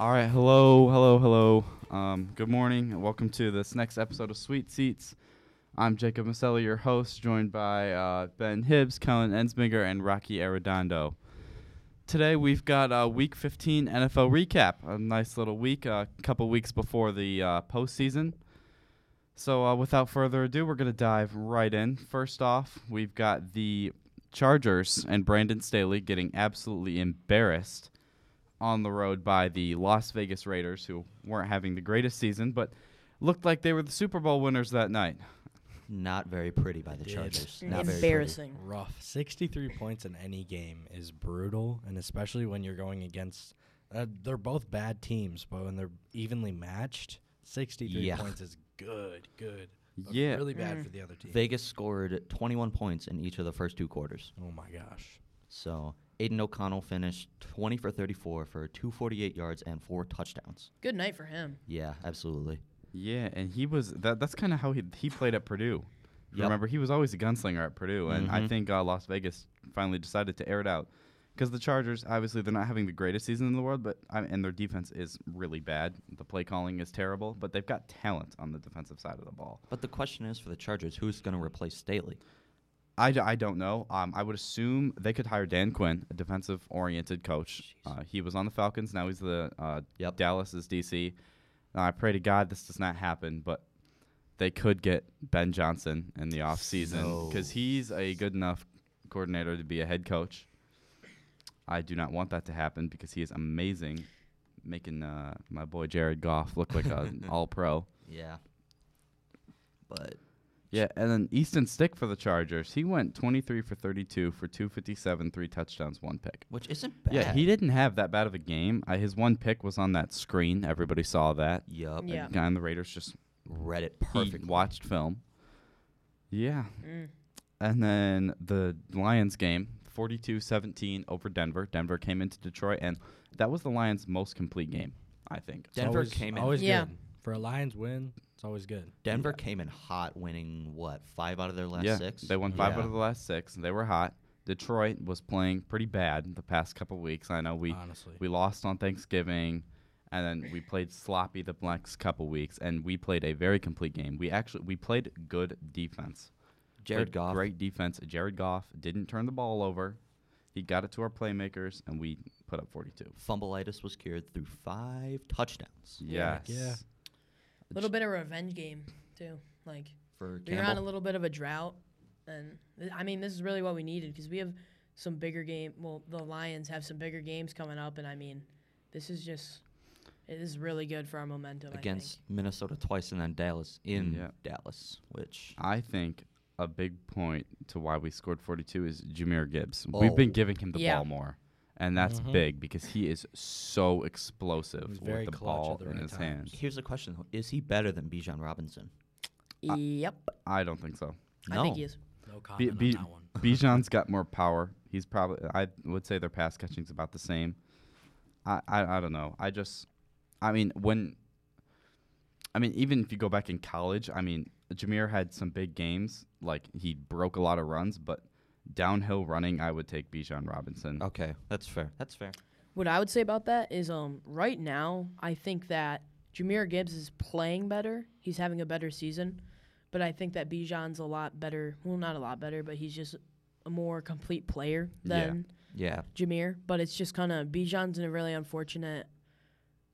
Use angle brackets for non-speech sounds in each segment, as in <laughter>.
All right, hello, hello, hello. Um, good morning, and welcome to this next episode of Suite Seats. I'm Jacob Maselli, your host, joined by uh, Ben Hibbs, Kellen Ensminger, and Rocky Arredondo. Today we've got a Week 15 NFL recap, a nice little week, a couple weeks before the uh, postseason. So uh, without further ado, we're going to dive right in. First off, we've got the Chargers and Brandon Staley getting absolutely embarrassed on the road by the Las Vegas Raiders, who weren't having the greatest season, but looked like they were the Super Bowl winners that night. Not very pretty by the Did. Chargers. Not very Embarrassing. Rough. 63 points in any game is brutal, and especially when you're going against. Uh, they're both bad teams, but when they're evenly matched, 63 Yeah. points is good, good. But Yeah. Really bad Mm. for the other team. Vegas scored 21 points in each of the first two quarters. oh my gosh. So Aidan O'Connell finished 20 for 34 for 248 yards and four touchdowns. Good night for him. Yeah, absolutely. Yeah, and he was that. That's kind of how he he played at Purdue. Yep. Remember, he was always a gunslinger at Purdue, and I Mhm. think uh, Las Vegas finally decided to air it out because the Chargers, obviously, they're not having the greatest season in the world, but I, and their defense is really bad. The play calling is terrible, but they've got talent on the defensive side of the ball. But the question is for the Chargers, who's going to replace Staley? I, I don't know. Um, I would assume they could hire Dan Quinn, a defensive oriented coach. Uh, he was on the Falcons. Now he's the uh, Yep. Dallas's DC. Uh, I pray to God this does not happen, but they could get Ben Johnson in the offseason because No. he's a good enough coordinator to be a head coach. I do not want that to happen because he is amazing, making uh, my boy Jared Goff look like an <laughs> all pro. Yeah. But Yeah, and then Easton Stick for the Chargers. He went 23 for 32 for 257, three touchdowns, one pick. which isn't bad. Yeah, he didn't have that bad of a game. Uh, his one pick was on that screen. Everybody saw that. Yup. Yeah. The guy on the Raiders just Read it perfect. watched film. Yeah. Mm. And then the Lions game, 42-17 over Denver. Denver came into Detroit, and that was the Lions' most complete game, I think. Denver always, came in- Always Yeah. good. For a Lions win, it's always good. Denver Yeah. came in hot, winning what five out of their last yeah, six. they won five Yeah. out of the last six. They were hot. Detroit was playing pretty bad the past couple weeks. I know we honestly. We lost on Thanksgiving, and then we played sloppy the next couple weeks, and we played a very complete game. We actually we played good defense. Jared Played Goff. great defense. Jared Goff didn't turn the ball over. He got it to our playmakers, and we put up 42. Fumbleitis was cured through five touchdowns Yes. yeah. A little bit of revenge game too. Like for you're on a little bit of a drought, and th- I mean this is really what we needed because we have some bigger game. Well, the Lions have some bigger games coming up, and I mean this is just it is really good for our momentum. against Minnesota twice and then Dallas in Yeah. Dallas, which I think a big point to why we scored 42 is Jahmyr Gibbs. Oh. We've been Oh. giving him the Yeah. ball more. And that's Mhm. big because he is so explosive He's with the ball at the in right his times. hands. here's the question. Is he better than Bijan Robinson? I. Yep, I don't think so. No. I think he is. No B- comment B- on that one. <laughs> Bijan's got more power. He's probably I would say their pass catching's about the same. I, I I don't know. I just I mean when I mean even if you go back in college, I mean Jahmyr had some big games like he broke a lot of runs, but downhill running I would take Bijan Robinson. Okay, that's fair. That's fair. What I would say about that is, um, right now I think that Jahmyr Gibbs is playing better. He's having a better season, but I think that Bijan's a lot better. Well, not a lot better, but he's just a more complete player than Yeah, Jahmyr. But it's just kind of Bijan's in a really unfortunate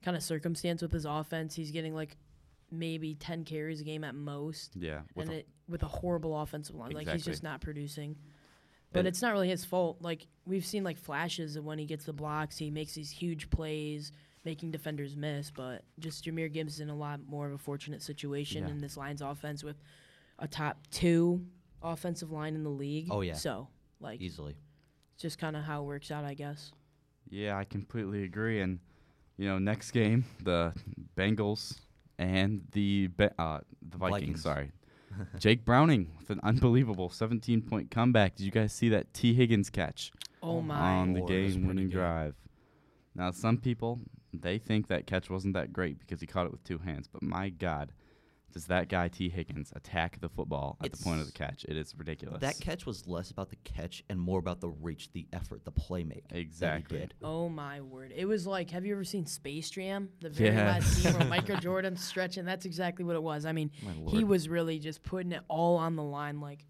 kind of circumstance with his offense. He's getting like maybe ten carries a game at most, Yeah. With and a- it with a horrible offensive line. Like he's just not producing. But And- it's not really his fault. Like we've seen like flashes of when he gets the blocks, he makes these huge plays, making defenders miss. But just Jahmyr Gibbs is in a lot more of a fortunate situation Yeah. in this Lions offense with a top two offensive line in the league. Oh, yeah. So like easily. it's just kind of how it works out, I guess. Yeah, I completely agree. And you know, next game, the Bengals and the Be- uh, the Vikings. Vikings. Sorry, Jake Browning with an unbelievable 17 point comeback. Did you guys see that Tee Higgins catch Oh Oh my! on the Lord, game winning drive? Now, some people they think that catch wasn't that great because he caught it with two hands. But my God, does that guy Tee Higgins attack the football at the point of the catch. It is ridiculous. That catch was less about the catch and more about the reach, the effort, the playmaking. Exactly. That he did. Oh my word! It was like, have you ever seen Space Jam? The very Yeah. last scene where <laughs> Michael Jordan's stretching. That's exactly what it was. I mean, he was really just putting it all on the line. Like,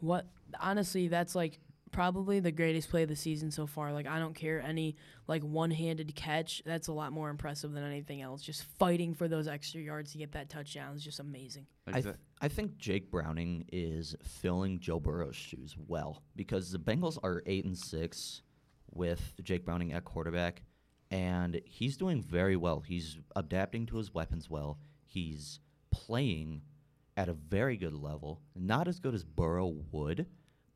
what? Honestly, that's like probably the greatest play of the season so far. Like, I don't care any like one-handed catch. That's a lot more impressive than anything else. Just fighting for those extra yards to get that touchdown is just amazing. I, th- I think Jake Browning is filling Joe Burrow's shoes well because the Bengals are eight and six with Jake Browning at quarterback, and he's doing very well. He's adapting to his weapons well. He's playing at a very good level, not as good as Burrow would,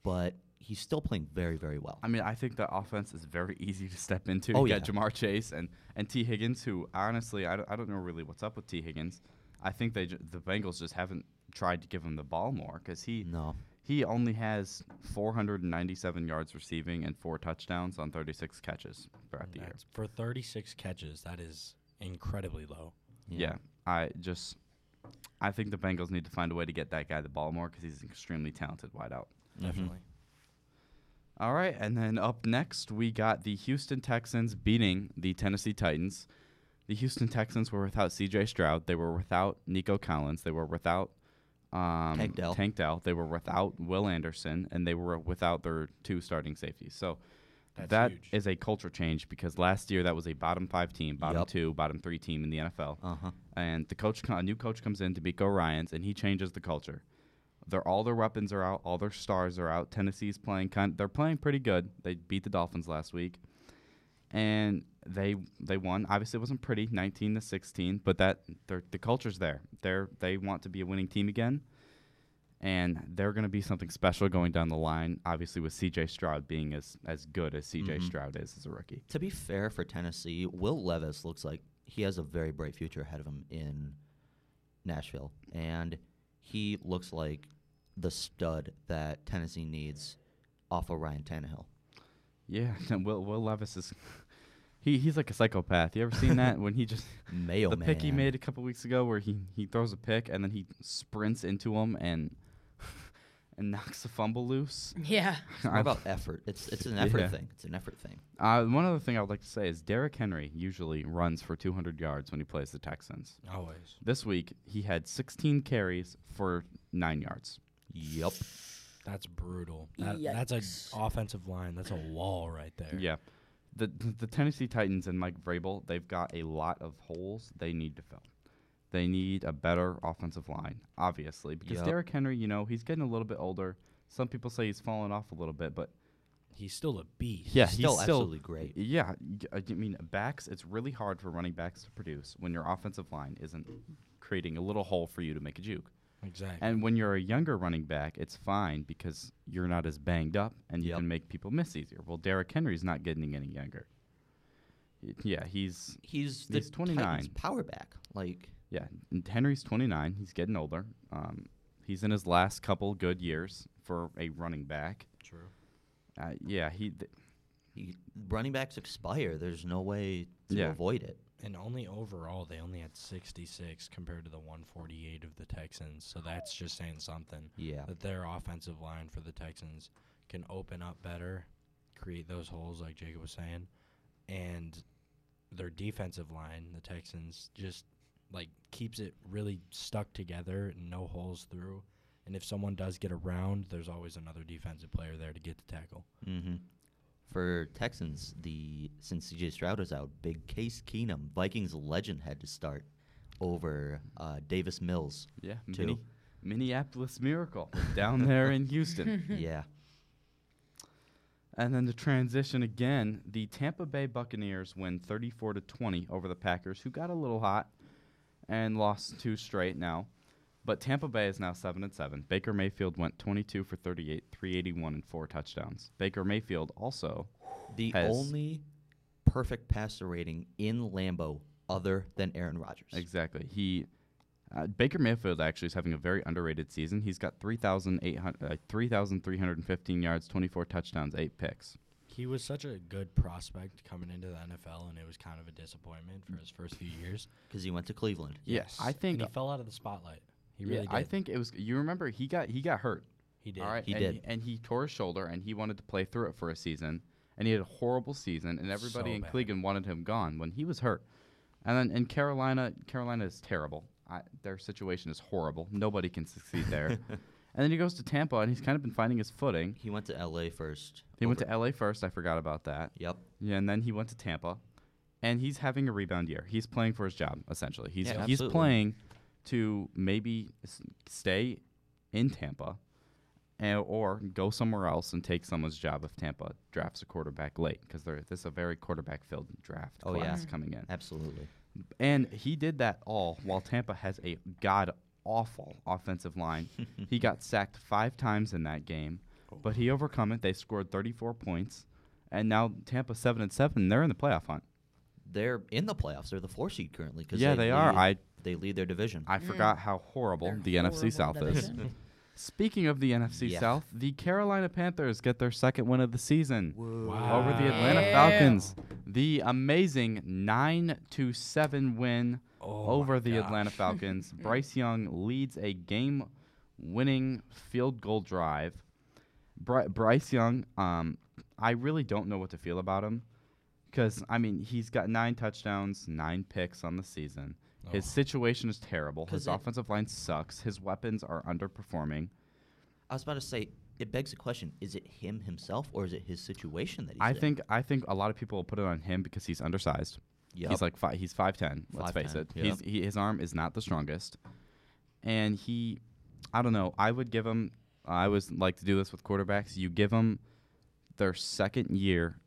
but he's still playing very, very well. I mean, I think the offense is very easy to step into. Oh, you got yeah. Ja'Marr Chase and, and Tee Higgins, who honestly, I don't, I don't know really what's up with Tee Higgins. I think they the Bengals just haven't tried to give him the ball more because he no, he only has 497 yards receiving and four touchdowns on 36 catches throughout the year. For 36 catches, that is incredibly low. Yeah, I just I think the Bengals need to find a way to get that guy the ball more because he's an extremely talented wideout. Definitely. All right, and then up next we got the Houston Texans beating the Tennessee Titans. The Houston Texans were without C.J. Stroud. They were without Nico Collins. They were without um, Tank Dell. Tank Dell. They were without Will Anderson, and they were without their two starting safeties. So That's that huge. is a culture change because last year that was a bottom five team, bottom Yup. two, bottom three team in the NFL Uh huh. and the coach, co- a new coach comes in, to DeMeco Ryans, and he changes the culture. Their all their weapons are out, all their stars are out. Tennessee's playing kind, they're playing pretty good. They beat the Dolphins last week, and they they won. Obviously, it wasn't pretty, 19 to 16, but that the culture's there. They're they want to be a winning team again, and they're going to be something special going down the line. Obviously, with C.J. Stroud being as as good as C.J. Mhm. Stroud is as a rookie. To be fair for Tennessee, Will Levis looks like he has a very bright future ahead of him in Nashville, and he looks like the stud that Tennessee needs off of Ryan Tannehill. Yeah, <laughs> Will Will Levis is. <laughs> He, he's like a psychopath. You ever seen that when he just <laughs> Mayo the man. pick he made a couple weeks ago where he, he throws a pick and then he sprints into him and and knocks the fumble loose. Yeah. It's more about effort. It's it's an effort Yeah. thing. It's an effort thing. Uh, one other thing I would like to say is Derrick Henry usually runs for 200 yards when he plays the Texans. Always. This week he had 16 carries for nine yards. Yup. That's brutal. That, that's an offensive line. That's a wall right there. Yeah, the the the Tennessee Titans and Mike Vrabel they've got a lot of holes they need to fill. They need a better offensive line, obviously, because Yep. Derrick Henry, you know, he's getting a little bit older. Some people say he's fallen off a little bit, but He's still a beast. Yeah, He's still still- absolutely great. Yeah, I mean backs. It's really hard for running backs to produce when your offensive line isn't creating a little hole for you to make a juke. Exactly. And when you're a younger running back, it's fine because you're not as banged up and you Yep. can make people miss easier. Well, Derrick Henry's not getting any younger. Yeah, he's He's He's 29. Titans power back. Like yeah. and Henry's 29. He's getting older. Um, he's in his last couple good years for a running back. True. Uh, yeah, he. Th- he, running backs expire. There's no way to Yeah. avoid it. And only overall, they only had 66 compared to the 148 of the Texans. So that's just saying something. Yeah. That their offensive line for the Texans can open up better, create those holes, like Jacob was saying. And their defensive line, the Texans, just like keeps it really stuck together and no holes through. And if someone does get around, there's always another defensive player there to get the tackle. Mm-hmm. For Texans, the since CJ Stroud is out, big Case Keenum, Vikings legend, had to start over uh, Davis Mills. yeah, Two. Mini- Minneapolis Miracle <laughs> down there in Houston. <laughs> <laughs> yeah. And then the transition again, the Tampa Bay Buccaneers win 34 to 20 over the Packers, who got a little hot and lost two straight now. But Tampa Bay is now 7 and 7. Baker Mayfield went 22 for 38, 381 and four touchdowns. Baker Mayfield also The only perfect passer rating in Lambeau other than Aaron Rodgers. exactly. He uh, Baker Mayfield actually is having a very underrated season. He's got 3,800 uh, 3,315 yards, 24 touchdowns, 8 picks. He was such a good prospect coming into the NFL, and it was kind of a disappointment for his first few years. Because he went to Cleveland. Yes, I think and he fell out of the spotlight. He really yeah, I think it was. You remember he got he got hurt. he did. All right, He and did. and he tore his shoulder, and he wanted to play through it for a season, and he had a horrible season, and everybody So in bad. Cleveland wanted him gone when he was hurt. And then in Carolina, Carolina is terrible. I, their situation is horrible. Nobody can succeed there. <laughs> and then he goes to Tampa, and he's kind of been finding his footing. He went to L.A. first. He went to LA first. I forgot about that. Yep. Yeah, and then he went to Tampa, and he's having a rebound year. He's playing for his job essentially. He's Yeah, he's absolutely. playing to maybe s- stay in Tampa, and, or go somewhere else and take someone's job if Tampa drafts a quarterback late because this is a very quarterback-filled draft Oh, yeah. class coming in. Absolutely. And he did that all while Tampa has a god awful offensive line. <laughs> he got sacked five times in that game, but he overcome it. They scored 34 points, and now Tampa seven and seven. They're in the playoff hunt. They're in the playoffs. They're the four seed currently. 'cause Yeah, they are. lead- I they lead their division. I Mm. forgot how horrible They're the NFC horrible South is. <laughs> Speaking of the NFC Yeah. South, the Carolina Panthers get their second win of the season Wow. over the Atlanta Yeah. Falcons. The amazing nine to seven win Oh over the gosh. Atlanta Falcons. <laughs> Bryce Young leads a game-winning field goal drive. Bry- Bryce Young, um, I really don't know what to feel about him because I mean he's got nine touchdowns, nine picks on the season. His Oh. situation is terrible. His offensive line sucks. His weapons are underperforming. I was about to say, it begs the question: Is it him himself, or is it his situation that he's I in? think I think a lot of people will put it on him because he's undersized. Yep. He's like fi- he's five ten. Let's face it. yep. He's he, his arm is not the strongest, and he, I don't know. I would give him. I always like to do this with quarterbacks. You give them their second year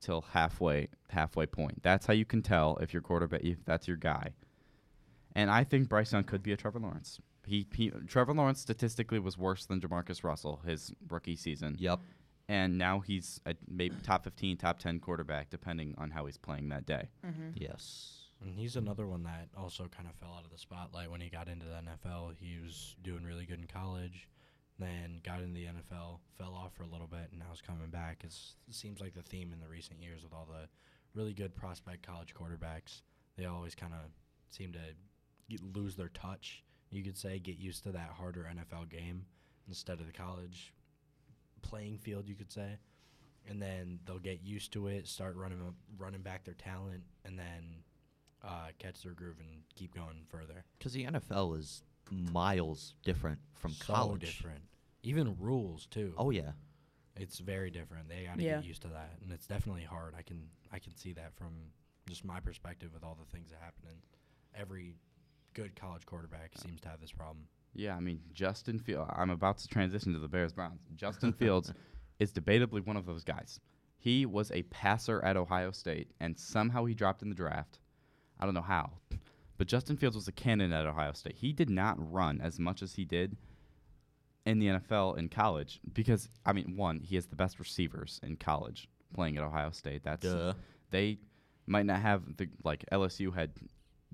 till halfway halfway point. That's how you can tell if your quarterback if that's your guy. And I think Bryce Young could be a Trevor Lawrence. He, he Trevor Lawrence statistically was worse than JaMarcus Russell his rookie season Yep. And now he's a maybe top 15, top 10 quarterback, depending on how he's playing that day. Mm-hmm. Yes. And he's another one that also kind of fell out of the spotlight when he got into the NFL. He was doing really good in college, then got into the NFL, fell off for a little bit, and now is coming back. It's, it seems like the theme in the recent years with all the really good prospect college quarterbacks. They always kind of seem to get, lose their touch, you could say, get used to that harder NFL game instead of the college playing field, you could say. And then they'll get used to it, start running up, running back their talent, and then uh, catch their groove and keep going further. Because the NFL is miles different from so college. different. Even rules too. Oh yeah. it's very different. They got to Yeah. get used to that, and it's definitely hard. I can I can see that from just my perspective with all the things that happen. And every good college quarterback seems to have this problem. Yeah, I mean, Justin Fields. I'm about to transition to the Bears Browns. Justin Fields <laughs> is debatably one of those guys. He was a passer at Ohio State, and somehow he dropped in the draft. I don't know how. But Justin Fields was a cannon at Ohio State. He did not run as much as he did in the NFL in college because, I mean, one, he has the best receivers in college playing at Ohio State. That's Duh. they might not have the like LSU had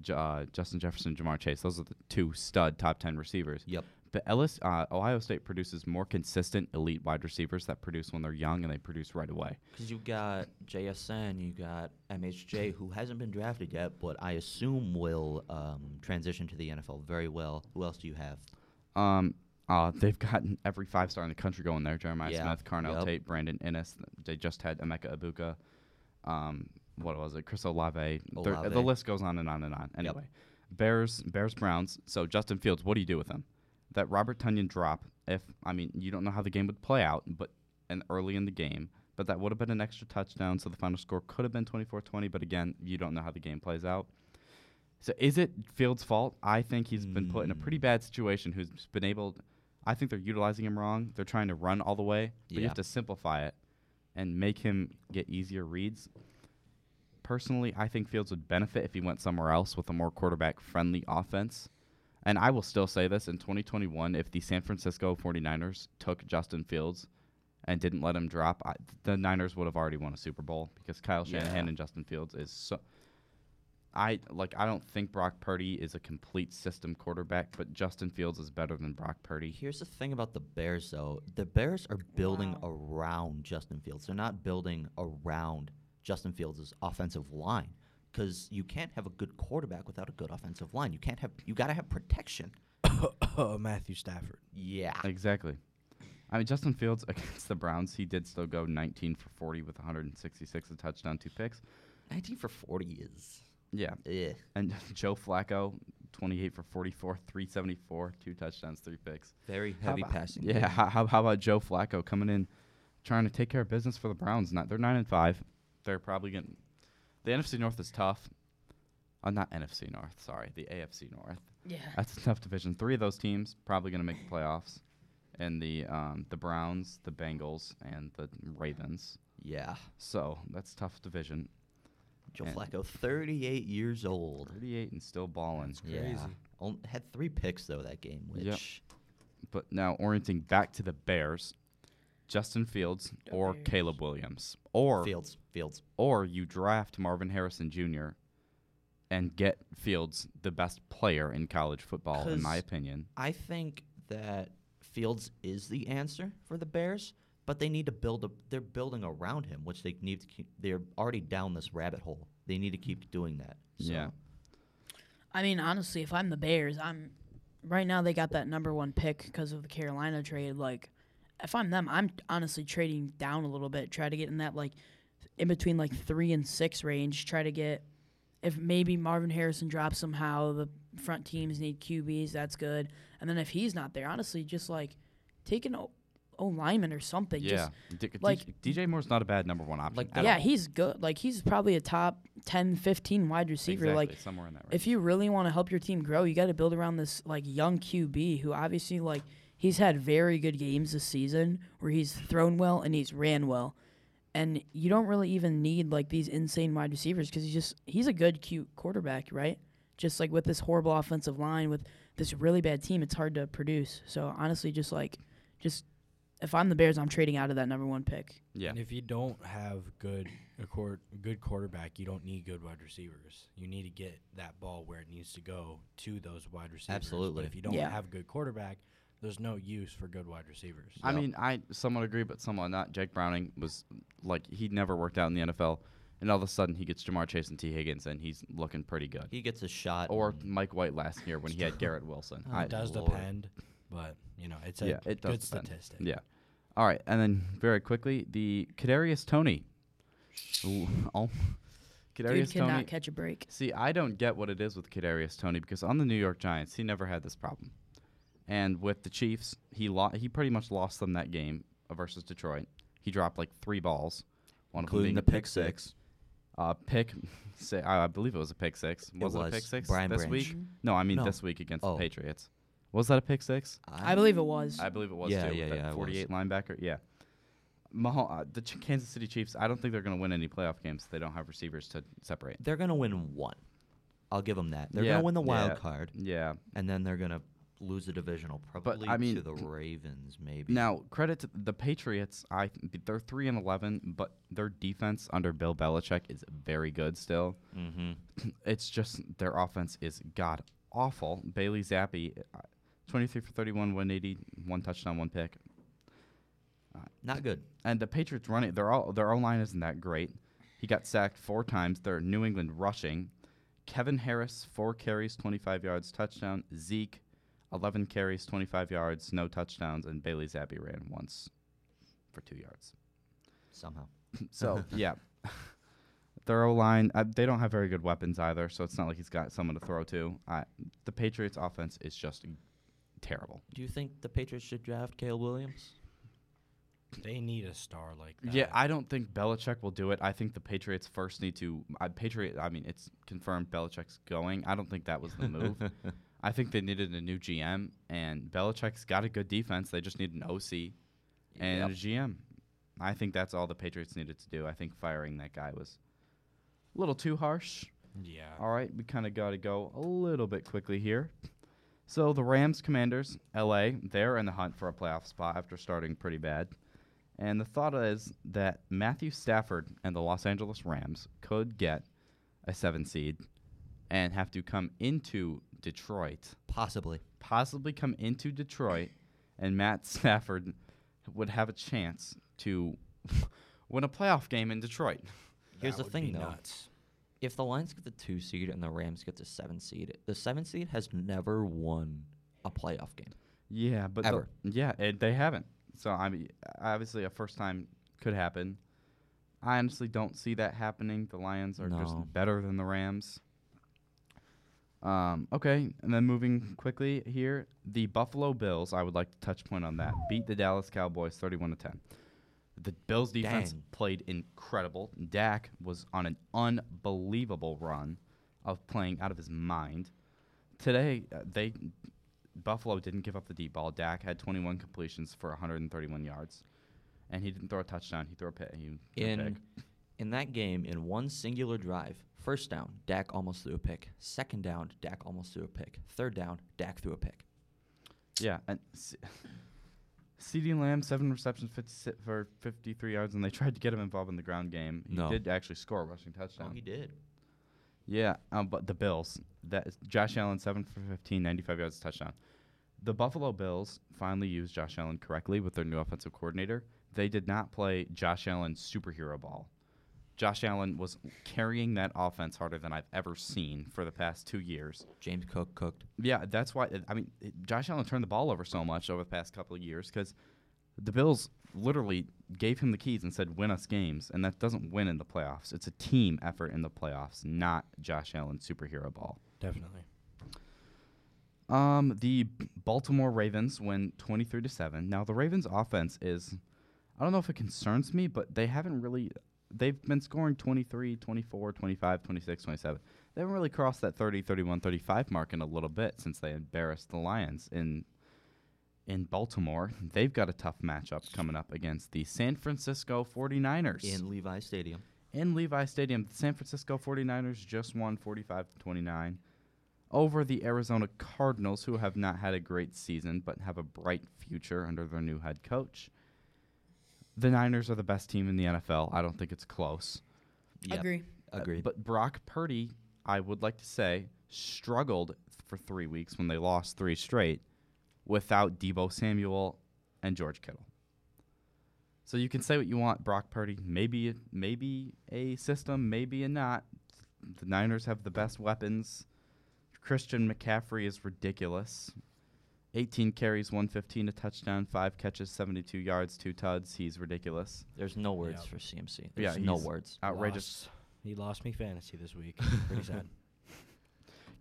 J- uh, Justin Jefferson, Ja'Marr Chase. Those are the two stud top ten receivers. Yep. But Ellis, uh, Ohio State produces more consistent elite wide receivers that produce when they're young and they produce right away. Because you've got JSN, you got MHJ, who hasn't been drafted yet, but I assume will um, transition to the NFL very well. Who else do you have? Um, uh, they've gotten every five star in the country going there. Jeremiah Yeah, Smith, Carnell yep. Tate, Brandon Inniss. They just had Emeka Egbuka. Um, what was it? Chris Olave. They're- The list goes on and on and on. Anyway, Bears, Bears, Browns. So Justin Fields, what do you do with him? That Robert Tonyan drop. If I mean, you don't know how the game would play out, but and early in the game, but that would have been an extra touchdown. So the final score could have been 24-20. But again, you don't know how the game plays out. So is it Fields' fault? I think he's been put in a pretty Mm. bad situation. Who's been able? I think they're utilizing him wrong. They're trying to run all the way, but you have to simplify it and make him get easier reads. Personally, I think Fields would benefit if he went somewhere else with a more quarterback-friendly offense. And I will still say this in 2021, if the San Francisco 49ers took Justin Fields and didn't let him drop, I, the Niners would have already won a Super Bowl because Kyle Shanahan Yeah. and Justin Fields is so. I like. I don't think Brock Purdy is a complete system quarterback, but Justin Fields is better than Brock Purdy. Here's the thing about the Bears, though. The Bears are building Wow. around Justin Fields. They're not building around Justin Fields' offensive line because you can't have a good quarterback without a good offensive line. You can't have. You got to have protection. <coughs> Matthew Stafford. Yeah. Exactly. I mean, Justin Fields <laughs> against the Browns, he did still go 19 for 40 with 166, a touchdown, two picks. 19 for 40 is. Yeah. Eh. And <laughs> Joe Flacco, 28 for 44, 374, two touchdowns, three picks. Very heavy about- passing. Yeah. How, how, how about Joe Flacco coming in, trying to take care of business for the Browns? Not they're nine and five. They're probably getting the NFC North is tough. Uh, not NFC North. Sorry, the AFC North. Yeah. That's a tough division. Three of those teams probably going to make the playoffs, and the um, the Browns, the Bengals, and the Ravens. Yeah. So that's a tough division. Joe And- Flacco, 38 years old. 38 and still balling. Yeah. crazy. On- had three picks though that game, which Yep. But now orienting back to the Bears, Justin Fields The or Bears. Caleb Williams, or Fields, Fields. or you draft Marvin Harrison Jr. and get Fields the best player in college football, in my 'Cause- opinion. I think that Fields is the answer for the Bears, but they need to build a. They're building around him, which they need to keep. They're already down this rabbit hole. They need to keep doing that. So, Yeah. I mean, honestly, if I'm the Bears, I'm right now they got that number one pick because of the Carolina trade. Like, if I'm them, I'm honestly trading down a little bit, try to get in that like in between like three and six range. Try to get if maybe Marvin Harrison drops somehow. The front teams need QBs. That's good. And then if he's not there, honestly, just like take an O, o lineman or something. yeah. Just, D- like- D- DJ Moore's not a bad number one option. Like at yeah, all. he's good. Like he's probably a top 10, 15 wide receiver. exactly, Like somewhere in that range. if you really want to help your team grow, you got to build around this like young QB who obviously like he's had very good games this season where he's thrown well and he's ran well. And you don't really even need like these insane wide receivers because he's just he's a good cute quarterback, right? Just like with this horrible offensive line with this really bad team, it's hard to produce. So honestly, just like just if I'm the Bears, I'm trading out of that number one pick. yeah. And if you don't have good a quar- good quarterback, you don't need good wide receivers. You need to get that ball where it needs to go to those wide receivers. Absolutely. But if you don't Yeah. have good quarterback, there's no use for good wide receivers. I Yep. mean, I somewhat agree, but somewhat not. Jake Browning was like he never worked out in the NFL, and all of a sudden he gets Ja'Marr Chase and Tee Higgins, and he's looking pretty good. he gets a shot. Or and- Mike White last year when he had <laughs> Garrett Wilson. Oh, I- it does Lord. depend, but you know it's a Yeah, it does good depend. statistic. yeah. All right, and then very quickly, the Kadarius Toney. Ooh, <laughs> oh, Dude Kadarius cannot Toney. catch a break. See, I don't get what it is with Kadarius Toney because on the New York Giants, he never had this problem, and with the Chiefs, he lo- he pretty much lost them that game versus Detroit. He dropped like three balls, one including the of them being a pick six. Uh, pick, <laughs> say, I I believe it was a pick six. It Was it, a pick six Brian this Branch. week? No, I mean No. this week against Oh. the Patriots. Was that a pick six? I believe it was. I believe it was Yeah, too. yeah, that yeah, it was. 48 linebacker. Yeah. Mahal- uh, the Ch- Kansas City Chiefs. I don't think they're going to win any playoff games. if They don't have receivers to separate. They're gonna win one. I'll give them that. They're Yeah, gonna win the wild yeah. card, Yeah. and then they're gonna lose the divisional, probably I mean, to the Ravens, maybe. Now, credit to the Patriots. I they're three and eleven, but their defense under Bill Belichick is very good still. Mm-hmm. <clears throat> It's just their offense is god awful. Bailey Zappe, uh, 23 for 31, 180, one touchdown, one pick. Not good. And the Patriots running their all their O line isn't that great. He got sacked four times. They're New England rushing. Kevin Harris, four carries, 25 yards, touchdown. Zeke, 11 carries, 25 yards, no touchdowns. And Bailey Zappe ran once for two yards. Somehow. <laughs> So, <laughs> yeah. Their O line, uh, they don't have very good weapons either, so it's not like he's got someone to throw to. I, the Patriots' offense is just terrible. Do you think the Patriots should draft Caleb Williams? They need a star like that. Yeah, I don't think Belichick will do it. I think the Patriots first need to. I, Patriot. I mean, it's confirmed Belichick's going. I don't think that was the move. <laughs> I think they needed a new GM, and Belichick's got a good defense. They just need an OC and Yep. a GM. I think that's all the Patriots needed to do. I think firing that guy was a little too harsh. yeah. All right, we kind of got to go a little bit quickly here. So the Rams Commanders, LA, they're in the hunt for a playoff spot after starting pretty bad. And the thought is that Matthew Stafford and the Los Angeles Rams could get a seven seed and have to come into Detroit, Possibly. possibly come into Detroit, and Matt <laughs> Stafford would have a chance to <laughs> win a playoff game in Detroit. Here's the thing, though. Nuts. If the Lions get the two seed and the Rams get the seven seed, the seven seed has never won a playoff game. Yeah, but the- Ever. yeah, it, they haven't. So I mean, obviously, a first time could happen. I honestly don't see that happening. The Lions are No. just better than the Rams. Um, okay, and then moving quickly here, the Buffalo Bills. I would like to touch point on that. Beat the Dallas Cowboys thirty-one to ten. The Bills defense Dang. played incredible. Dak was on an unbelievable run of playing out of his mind. Today, uh, they Buffalo didn't give up the deep ball. Dak had 21 completions for 131 yards, and he didn't throw a touchdown. He threw a pick. He threw a In pick. in that game, in one singular drive, first down, Dak almost threw a pick. Second down, Dak almost threw a pick. Third down, Dak threw a pick. Yeah, and C- CeeDee Lamb seven receptions 50, for 53 yards, and they tried to get him involved in the ground game. He No. did actually score a rushing touchdown. Oh, he did. Yeah, um, but the Bills, that is Josh Allen seven for 15, 95 yards touchdown. The Buffalo Bills finally used Josh Allen correctly with their new offensive coordinator. They did not play Josh Allen superhero ball. Josh Allen was carrying that offense harder than I've ever seen for the past two years. James Cook cooked. Yeah, that's why. I mean, Josh Allen turned the ball over so much over the past couple of years because the Bills literally gave him the keys and said, "Win us games," and that doesn't win in the playoffs. It's a team effort in the playoffs, not Josh Allen superhero ball. Definitely. Um, the Baltimore Ravens win 23 to 7. Now, the Ravens offense is I don't know if it concerns me, but they haven't really they've been scoring 23, 24, 25, 26, 27. They haven't really crossed that 30, 31, 35 mark in a little bit since they embarrassed the Lions in in Baltimore. They've got a tough matchup coming up against the San Francisco 49ers in Levi Stadium. in Levi Stadium. The San Francisco 49ers just won 45 to 29 over the Arizona Cardinals, who have not had a great season but have a bright future under their new head coach. The Niners are the best team in the NFL. I don't think it's close. Yep. Agree. Uh, Agreed. but Brock Purdy, I would like to say, struggled for three weeks when they lost three straight without Deebo Samuel and George Kittle. So you can say what you want, Brock Purdy. Maybe maybe a system, maybe a not. The Niners have the best weapons. Christian McCaffrey is ridiculous. 18 carries, 115, a touchdown, five catches, 72 yards, two tuds. He's ridiculous. There's no words Yep. for CMC. Yeah, There's no words. Outrageous. Lost- He lost me fantasy this week. <laughs> Pretty sad.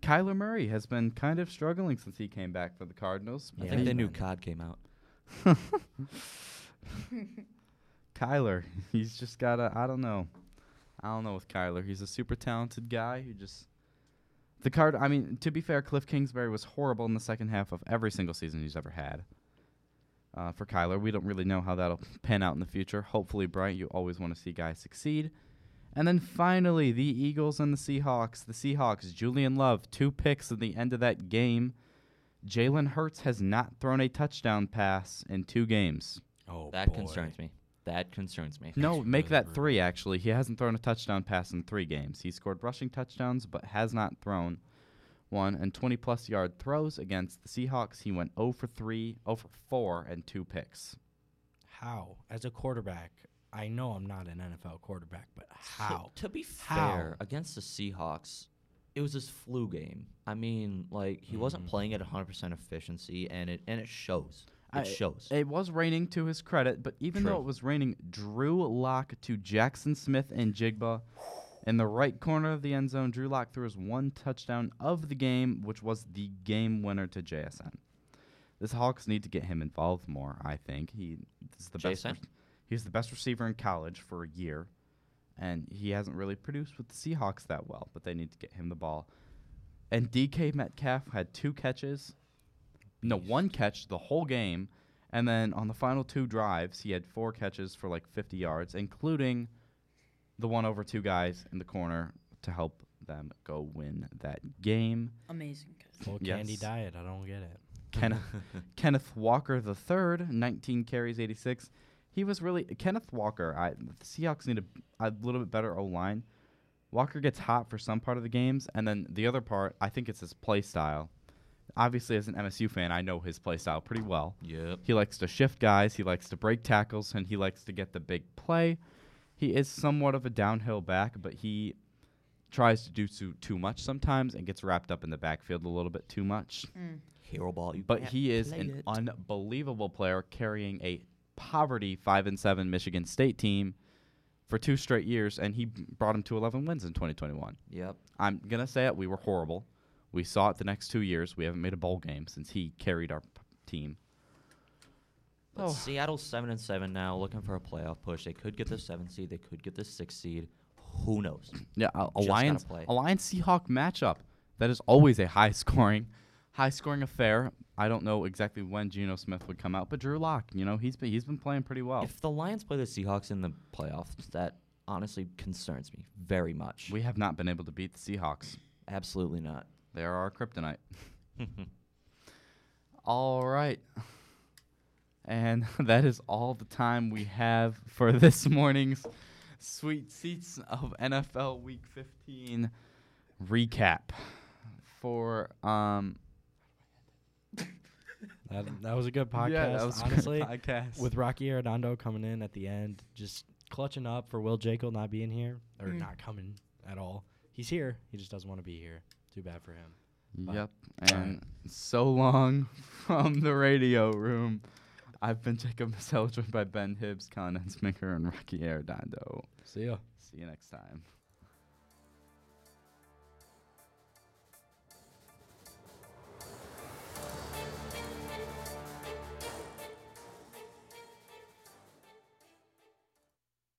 Kyler Murray has been kind of struggling since he came back for the Cardinals. I Yeah, think the new been- COD came out. <laughs> Kyler, he's just got a I don't know. I don't know with Kyler. He's a super talented guy who just the card I mean, to be fair, Cliff Kingsbury was horrible in the second half of every single season he's ever had. Uh, for Kyler, we don't really know how that'll pan out in the future. Hopefully, Bright, you always want to see guys succeed. And then finally, the Eagles and the Seahawks. The Seahawks, Julian Love, two picks at the end of that game. Jalen Hurts has not thrown a touchdown pass in two games. Oh, That boy. concerns me. That concerns me. No, That's make really that three, actually. He hasn't thrown a touchdown pass in three games. He scored rushing touchdowns, but has not thrown one. And 20 plus yard throws against the Seahawks. He went 0 for 3, 0 for 4, and two picks. How? As a quarterback, I know I'm not an NFL quarterback, but To- how? To, be How? fair, against the Seahawks, it was his flu game. I mean, like he wasn't Mhm. playing at 100% efficiency, and it and it shows. It I- shows. It was raining to his credit, but even though it was raining, Drew Lock to Jaxon Smith-Njigba in the right corner of the end zone. Drew Lock threw his one touchdown of the game, which was the game winner to JSN. This Hawks need to get him involved more. I think he is the best. JSN? rec- He's the best receiver in college for a year, and he hasn't really produced with the Seahawks that well. But they need to get him the ball. And DK Metcalf had two catches, no one catch the whole game, and then on the final two drives, he had four catches for like 50 yards, including the one over two guys in the corner to help them go win that game. Amazing. Full candy diet. I don't get it. Kenneth, <laughs> Kenneth Walker the third, 19 carries, 86. He was really Kenneth Walker. I the Seahawks need a, a little bit better O line. Walker gets hot for some part of the games, and then the other part, I think it's his play style. Obviously, as an MSU fan, I know his play style pretty well. yep. He likes to shift guys, he likes to break tackles, and he likes to get the big play. He is somewhat of a downhill back, but he tries to do too, too much sometimes and gets wrapped up in the backfield a little bit too much. Mm. hero ball. You but can't he is play an it. unbelievable player carrying a poverty 5 and 7 Michigan State team for two straight years and he brought him to 11 wins in 2021. Yep. I'm going to say it, we were horrible. We saw it the next 2 years. We haven't made a bowl game since he carried our p- team. But Oh. Seattle's seven and seven now, looking for a playoff push. They could get the seven seed. They could get the six seed. Who knows? <clears throat> Yeah, a, a Just Lions play. a Lions Seahawk matchup. That is always a high <laughs> scoring, high scoring affair. I don't know exactly when Geno Smith would come out, but Drew Lock, you know, he's been he's been playing pretty well. If the Lions play the Seahawks in the playoffs, that honestly concerns me very much. we have not been able to beat the Seahawks. Absolutely not. They are our kryptonite. <laughs> All right. And <laughs> that is all the time we have for <laughs> this morning's Suite Seats of NFL Week 15 recap. For um That, that was a good podcast. yeah, that was a good honestly, podcast. with Rocky Arredondo coming in at the end, just clutching up for Will Jekyll not being here or Mm. not coming at all. He's here. He just doesn't want to be here. Too bad for him. But- Yep. And so long <laughs> from the radio room. I've been Jacob Massell, joined by Ben Hibbs, Colin Ensminger, and Rocky Arredondo. See ya. See you next time.